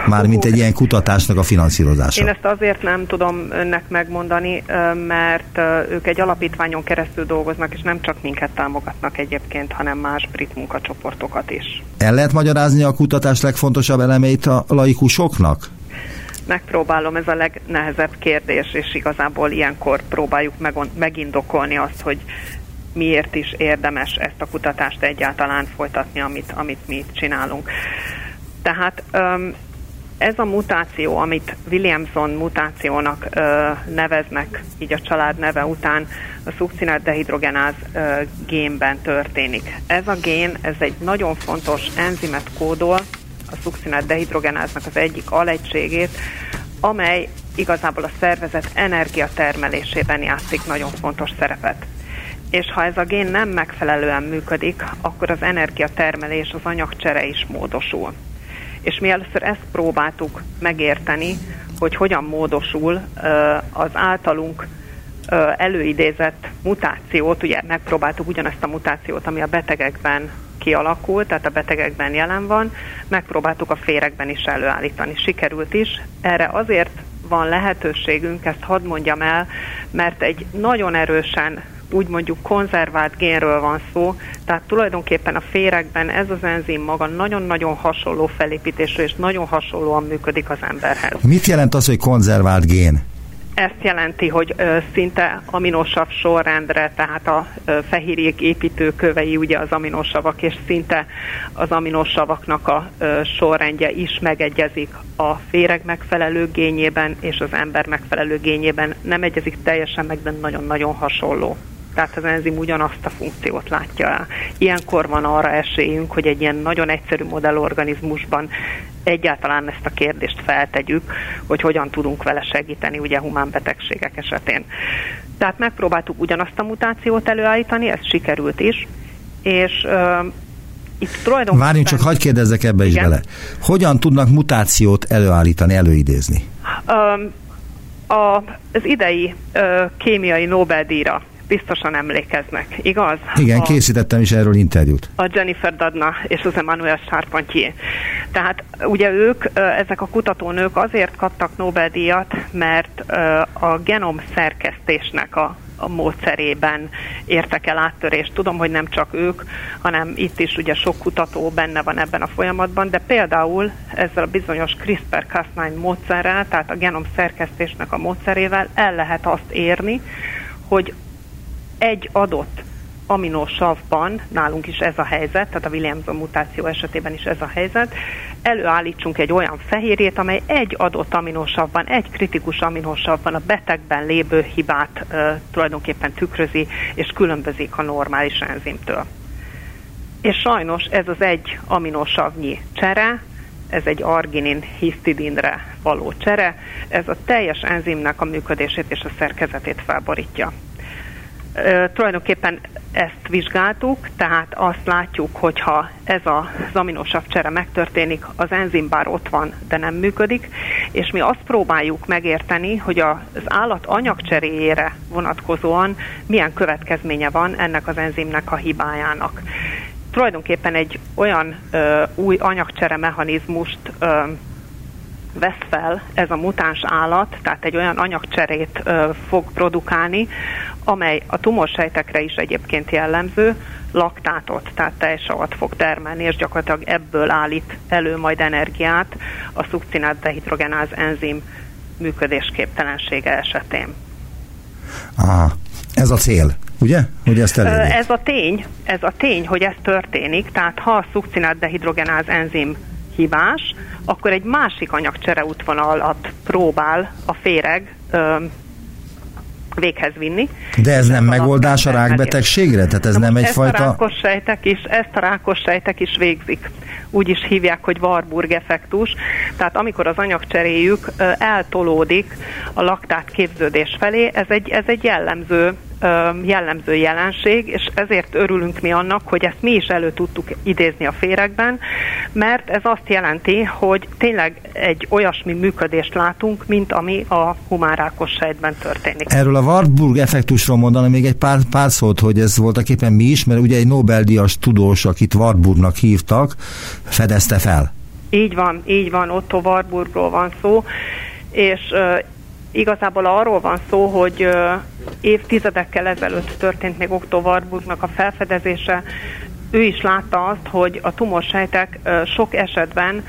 Mármint egy ilyen kutatásnak a finanszírozása. Én ezt azért nem tudom önnek megmondani, mert ők egy alapítványon keresztül dolgoznak, és nem csak minket támogatnak egyébként, hanem más brit munkacsoportokat is. El lehet magyarázni a kutatás legfontosabb elemeit a laikusoknak? Megpróbálom, ez a legnehezebb kérdés, és igazából ilyenkor próbáljuk megindokolni azt, hogy miért is érdemes ezt a kutatást egyáltalán folytatni, amit, amit mi csinálunk. Tehát ez a mutáció, amit Williamson mutációnak ö, neveznek, így a család neve után, a szukcinát dehidrogenáz ö, génben történik. Ez a gén, ez egy nagyon fontos enzimet kódol, a szukcinát dehidrogenáznak az egyik alegységét, amely igazából a szervezet energiatermelésében játszik nagyon fontos szerepet. És ha ez a gén nem megfelelően működik, akkor az energiatermelés, az anyagcsere is módosul és mi először ezt próbáltuk megérteni, hogy hogyan módosul az általunk előidézett mutációt, ugye megpróbáltuk ugyanezt a mutációt, ami a betegekben kialakult, tehát a betegekben jelen van, megpróbáltuk a féregben is előállítani. Sikerült is. Erre azért van lehetőségünk, ezt hadd mondjam el, mert egy nagyon erősen úgy mondjuk konzervált génről van szó, tehát tulajdonképpen a féregben ez az enzim maga nagyon-nagyon hasonló felépítésű és nagyon hasonlóan működik az emberhez. Mit jelent az, hogy konzervált gén? ezt jelenti, hogy ö, szinte aminosav sorrendre, tehát a ö, fehérjék építőkövei ugye az aminosavak, és szinte az aminosavaknak a ö, sorrendje is megegyezik a féreg megfelelő gényében és az ember megfelelő gényében. Nem egyezik teljesen meg, de nagyon-nagyon hasonló tehát az enzim ugyanazt a funkciót látja el. Ilyenkor van arra esélyünk, hogy egy ilyen nagyon egyszerű modellorganizmusban egyáltalán ezt a kérdést feltegyük, hogy hogyan tudunk vele segíteni ugye humán betegségek esetén. Tehát megpróbáltuk ugyanazt a mutációt előállítani, ez sikerült is, és uh, itt tulajdonképpen... Várjunk csak, hagyd kérdezzek ebbe igen. is bele. Hogyan tudnak mutációt előállítani, előidézni? Um, a, az idei uh, kémiai Nobel-díjra biztosan emlékeznek, igaz? Igen, a, készítettem is erről interjút. A Jennifer Dadna és az Emmanuel Charpentier. Tehát ugye ők, ezek a kutatónők azért kaptak Nobel-díjat, mert a genom szerkesztésnek a a módszerében értek el áttörést. Tudom, hogy nem csak ők, hanem itt is ugye sok kutató benne van ebben a folyamatban, de például ezzel a bizonyos CRISPR-Cas9 módszerrel, tehát a genom szerkesztésnek a módszerével el lehet azt érni, hogy egy adott aminosavban, nálunk is ez a helyzet, tehát a Williamson mutáció esetében is ez a helyzet, előállítsunk egy olyan fehérjét, amely egy adott aminosavban, egy kritikus aminosavban a betegben lévő hibát e, tulajdonképpen tükrözi, és különbözik a normális enzimtől. És sajnos ez az egy aminosavnyi csere, ez egy arginin histidinre való csere, ez a teljes enzimnek a működését és a szerkezetét felborítja tulajdonképpen ezt vizsgáltuk, tehát azt látjuk, hogyha ez az aminosav csere megtörténik, az enzim bár ott van, de nem működik, és mi azt próbáljuk megérteni, hogy az állat anyagcseréjére vonatkozóan milyen következménye van ennek az enzimnek a hibájának. Tulajdonképpen egy olyan ö, új anyagcsere mechanizmust ö, vesz fel ez a mutáns állat, tehát egy olyan anyagcserét ö, fog produkálni, amely a tumorsejtekre is egyébként jellemző, laktátot, tehát tejsavat fog termelni, és gyakorlatilag ebből állít elő majd energiát a szukcinát dehidrogenáz enzim működésképtelensége esetén. Aha, ez a cél, ugye? Hogy ezt elérjük? Ez a tény, ez a tény, hogy ez történik, tehát ha a szukcinát dehidrogenáz enzim hibás, akkor egy másik anyagcsere útvonalat próbál a féreg véghez vinni. De ez nem megoldás a rákbetegségre? Tehát ez Na nem egyfajta... Ezt a rákos sejtek is, ezt a rákos sejtek is végzik. Úgy is hívják, hogy Warburg effektus. Tehát amikor az anyagcseréjük eltolódik a laktát képződés felé, ez egy, ez egy jellemző jellemző jelenség, és ezért örülünk mi annak, hogy ezt mi is elő tudtuk idézni a féregben, mert ez azt jelenti, hogy tényleg egy olyasmi működést látunk, mint ami a humánrákos sejtben történik. Erről a Warburg effektusról mondani még egy pár, pár szót, hogy ez voltak éppen mi is, mert ugye egy Nobel-díjas tudós, akit Warburgnak hívtak, fedezte fel. Így van, így van, Otto Warburgról van szó, és Igazából arról van szó, hogy évtizedekkel ezelőtt történt még Otto Warburgnak a felfedezése. Ő is látta azt, hogy a tumorsejtek sok esetben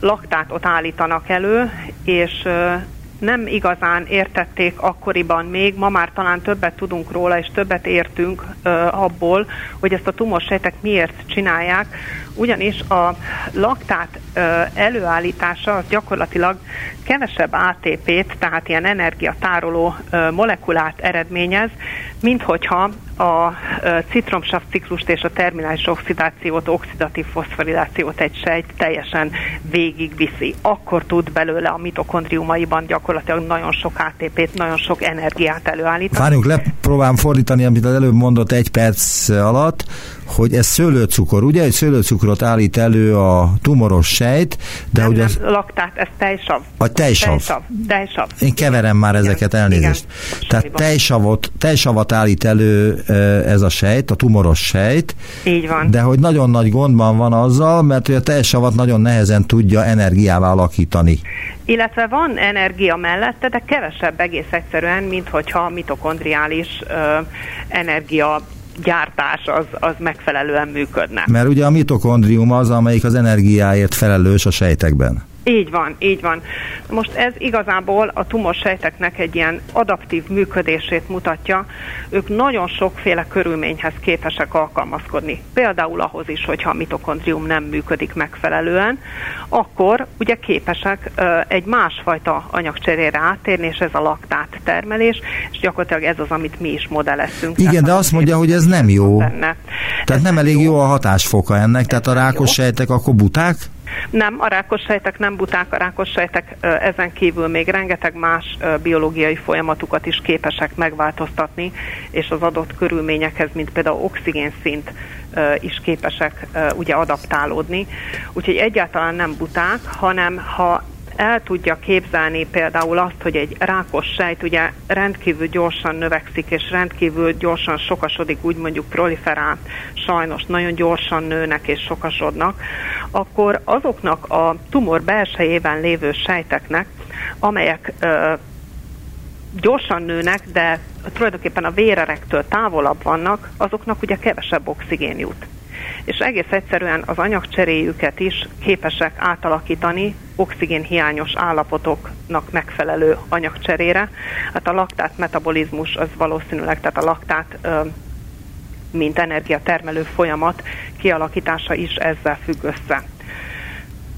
laktátot állítanak elő, és nem igazán értették akkoriban még, ma már talán többet tudunk róla, és többet értünk abból, hogy ezt a tumorsejtek miért csinálják, ugyanis a laktát előállítása az gyakorlatilag kevesebb ATP-t, tehát ilyen energiatároló molekulát eredményez, mint hogyha a citromsav ciklust és a terminális oxidációt, oxidatív foszforilációt egy sejt teljesen végigviszi. Akkor tud belőle a mitokondriumaiban gyakorlatilag nagyon sok ATP-t, nagyon sok energiát előállítani. Várjunk le, próbálom fordítani, amit az előbb mondott egy perc alatt, hogy ez szőlőcukor, ugye, hogy szőlőcukrot állít elő a tumoros sejt, de nem, hogy nem, az... laktát, ez tejsav. A tejsav. Tejsav. tejsav. Én keverem már Igen, ezeket, elnézést. igen. Tehát tejsavot, tejsavat állít elő ez a sejt, a tumoros sejt, Így van. de hogy nagyon nagy gondban van azzal, mert hogy a tejsavat nagyon nehezen tudja energiává alakítani. Illetve van energia mellette, de kevesebb egész egyszerűen, mint hogyha mitokondriális ö, energia gyártás az, az megfelelően működne. Mert ugye a mitokondrium az, amelyik az energiáért felelős a sejtekben. Így van, így van. Most ez igazából a tumorsejteknek egy ilyen adaptív működését mutatja. Ők nagyon sokféle körülményhez képesek alkalmazkodni. Például ahhoz is, hogyha a mitokondrium nem működik megfelelően, akkor ugye képesek egy másfajta anyagcserére áttérni, és ez a laktát termelés, és gyakorlatilag ez az, amit mi is modelleztünk. Igen, de az azt mondja, hogy ez nem jó. Benne. Tehát Ez nem elég jó a hatásfoka ennek, tehát a rákos jó. sejtek akkor buták? Nem, a rákos sejtek nem buták, a rákos sejtek ezen kívül még rengeteg más biológiai folyamatukat is képesek megváltoztatni, és az adott körülményekhez, mint például oxigénszint is képesek ugye adaptálódni. Úgyhogy egyáltalán nem buták, hanem ha el tudja képzelni például azt, hogy egy rákos sejt ugye rendkívül gyorsan növekszik, és rendkívül gyorsan sokasodik, úgy mondjuk proliferál, sajnos nagyon gyorsan nőnek és sokasodnak, akkor azoknak a tumor belsejében lévő sejteknek, amelyek ö, gyorsan nőnek, de tulajdonképpen a vérerektől távolabb vannak, azoknak ugye kevesebb oxigén jut. És egész egyszerűen az anyagcseréjüket is képesek átalakítani oxigénhiányos állapotoknak megfelelő anyagcserére. Hát a laktát metabolizmus az valószínűleg, tehát a laktát mint energiatermelő folyamat kialakítása is ezzel függ össze.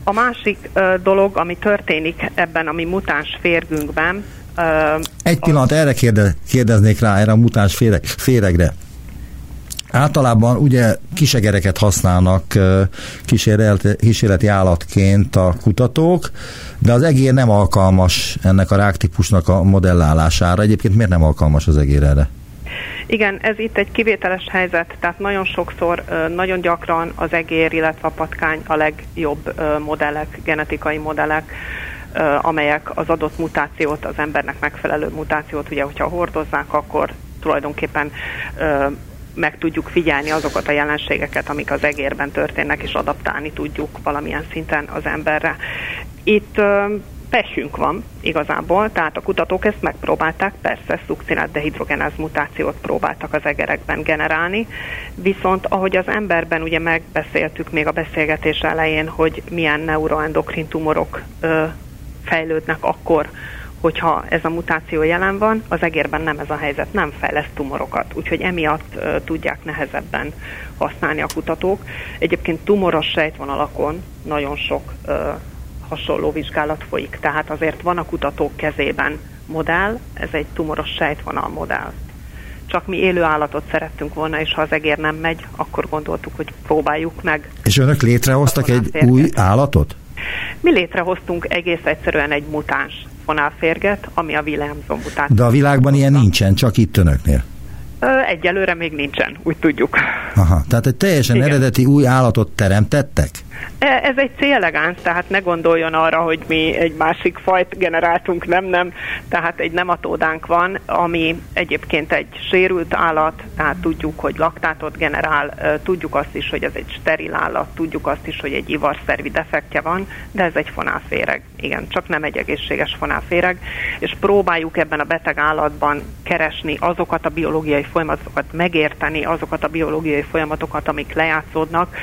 A másik dolog, ami történik ebben a mi mutáns férgünkben, Egy pillanat, erre kérde, kérdeznék rá, erre a mutáns féreg, féregre. Általában ugye kisegereket használnak kísérleti, állatként a kutatók, de az egér nem alkalmas ennek a ráktípusnak a modellálására. Egyébként miért nem alkalmas az egér erre? Igen, ez itt egy kivételes helyzet, tehát nagyon sokszor, nagyon gyakran az egér, illetve a patkány a legjobb modellek, genetikai modellek, amelyek az adott mutációt, az embernek megfelelő mutációt, ugye, hogyha hordozzák, akkor tulajdonképpen meg tudjuk figyelni azokat a jelenségeket, amik az egérben történnek, és adaptálni tudjuk valamilyen szinten az emberre. Itt pehünk van igazából, tehát a kutatók ezt megpróbálták, persze szukcinát dehidrogenáz mutációt próbáltak az egerekben generálni, viszont ahogy az emberben ugye megbeszéltük még a beszélgetés elején, hogy milyen neuroendokrin tumorok ö, fejlődnek akkor, hogyha ez a mutáció jelen van, az egérben nem ez a helyzet, nem fejleszt tumorokat, úgyhogy emiatt tudják nehezebben használni a kutatók. Egyébként tumoros sejtvonalakon nagyon sok hasonló vizsgálat folyik, tehát azért van a kutatók kezében modell, ez egy tumoros sejtvonal modell. Csak mi élő állatot szerettünk volna, és ha az egér nem megy, akkor gondoltuk, hogy próbáljuk meg. És önök létrehoztak egy új állatot? Mi létrehoztunk egész egyszerűen egy mutáns fonálférget, ami a Williamson mutáció. De a világban ilyen nincsen, csak itt önöknél. Egyelőre még nincsen, úgy tudjuk. Aha, tehát egy teljesen Igen. eredeti új állatot teremtettek? E, Ez egy C-elegáns, tehát ne gondoljon arra, hogy mi egy másik fajt generáltunk, nem, nem. Tehát egy nematódánk van, ami egyébként egy sérült állat, tehát tudjuk, hogy laktátot generál, tudjuk azt is, hogy ez egy steril állat, tudjuk azt is, hogy egy ivarszervi defektje van, de ez egy fonálféreg. Igen, csak nem egy egészséges fonálféreg, és próbáljuk ebben a beteg állatban keresni azokat a biológiai folyamatokat, megérteni azokat a biológiai folyamatokat, amik lejátszódnak,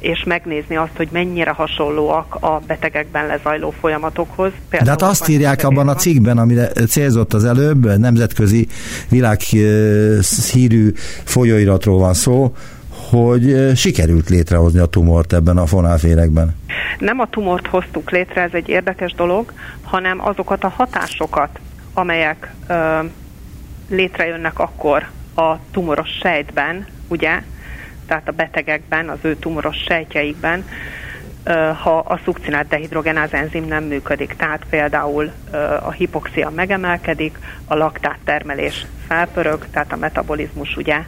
és megnézni azt, hogy mennyire hasonlóak a betegekben lezajló folyamatokhoz. De hát azt írják abban a cikkben, amire célzott az előbb, nemzetközi világhírű folyóiratról van szó, hogy ö, sikerült létrehozni a tumort ebben a fonálféregben. Nem a tumort hoztuk létre, ez egy érdekes dolog, hanem azokat a hatásokat, amelyek ö, létrejönnek akkor a tumoros sejtben, ugye, tehát a betegekben, az ő tumoros sejtjeikben, ha a szukcinát dehidrogenáz enzim nem működik. Tehát például a hipoxia megemelkedik, a laktát termelés felpörög, tehát a metabolizmus ugye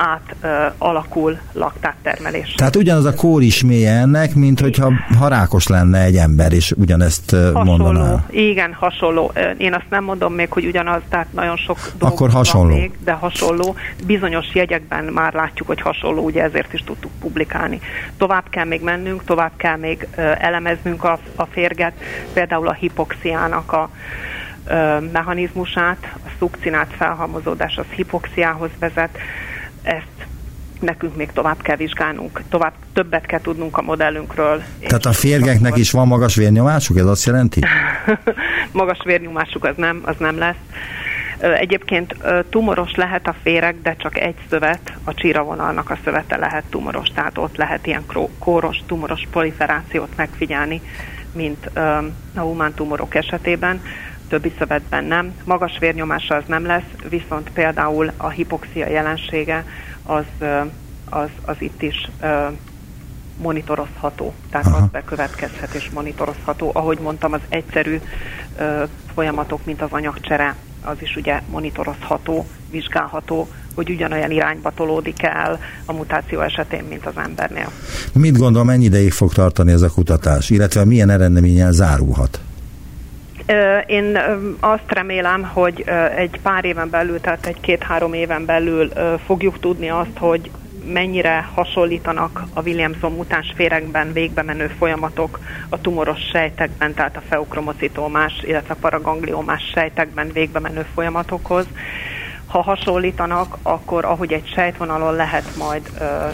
át ö, alakul laktáttermelés. Tehát ugyanaz a kór is mélye ennek, mint hogyha harákos lenne egy ember, és ugyanezt hasonló, mondaná. Igen, hasonló. Én azt nem mondom még, hogy ugyanaz, tehát nagyon sok dolog Akkor hasonló. még, de hasonló. Bizonyos jegyekben már látjuk, hogy hasonló, ugye ezért is tudtuk publikálni. Tovább kell még mennünk, tovább kell még elemeznünk a, a férget, például a hipoxiának a mechanizmusát, a szukcinát felhalmozódás az hipoxiához vezet, ezt nekünk még tovább kell vizsgálnunk, tovább többet kell tudnunk a modellünkről. Tehát a férgeknek is van magas vérnyomásuk, ez azt jelenti? magas vérnyomásuk az nem, az nem lesz. Egyébként tumoros lehet a féreg, de csak egy szövet, a csíravonalnak a szövete lehet tumoros, tehát ott lehet ilyen kóros, tumoros proliferációt megfigyelni, mint a humán tumorok esetében, többi szövetben nem. Magas vérnyomása az nem lesz, viszont például a hipoxia jelensége az, az, az itt is monitorozható, tehát Aha. az bekövetkezhet és monitorozható. Ahogy mondtam, az egyszerű ö, folyamatok, mint az anyagcsere, az is ugye monitorozható, vizsgálható, hogy ugyanolyan irányba tolódik el a mutáció esetén, mint az embernél. Mit gondol, mennyi ideig fog tartani ez a kutatás, illetve milyen eredménnyel zárulhat? Én azt remélem, hogy egy pár éven belül, tehát egy két-három éven belül fogjuk tudni azt, hogy mennyire hasonlítanak a Williamson mutáns féregben végbe menő folyamatok a tumoros sejtekben, tehát a feukromocitómás, illetve a paragangliomás sejtekben végbe menő folyamatokhoz. Ha hasonlítanak, akkor ahogy egy sejtvonalon lehet majd,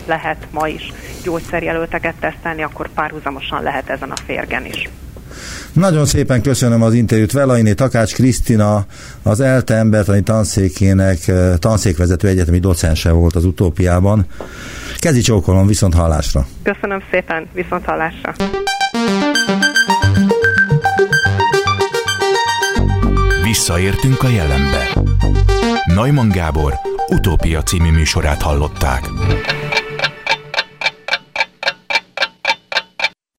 lehet ma is gyógyszerjelölteket tesztelni, akkor párhuzamosan lehet ezen a férgen is. Nagyon szépen köszönöm az interjút Velainé Takács Krisztina, az ELTE embertani tanszékének eh, tanszékvezető egyetemi docense volt az utópiában. Kezi csókolom, viszont hallásra. Köszönöm szépen, viszont hallásra! Visszaértünk a jelenbe. Neumann Gábor utópia című műsorát hallották.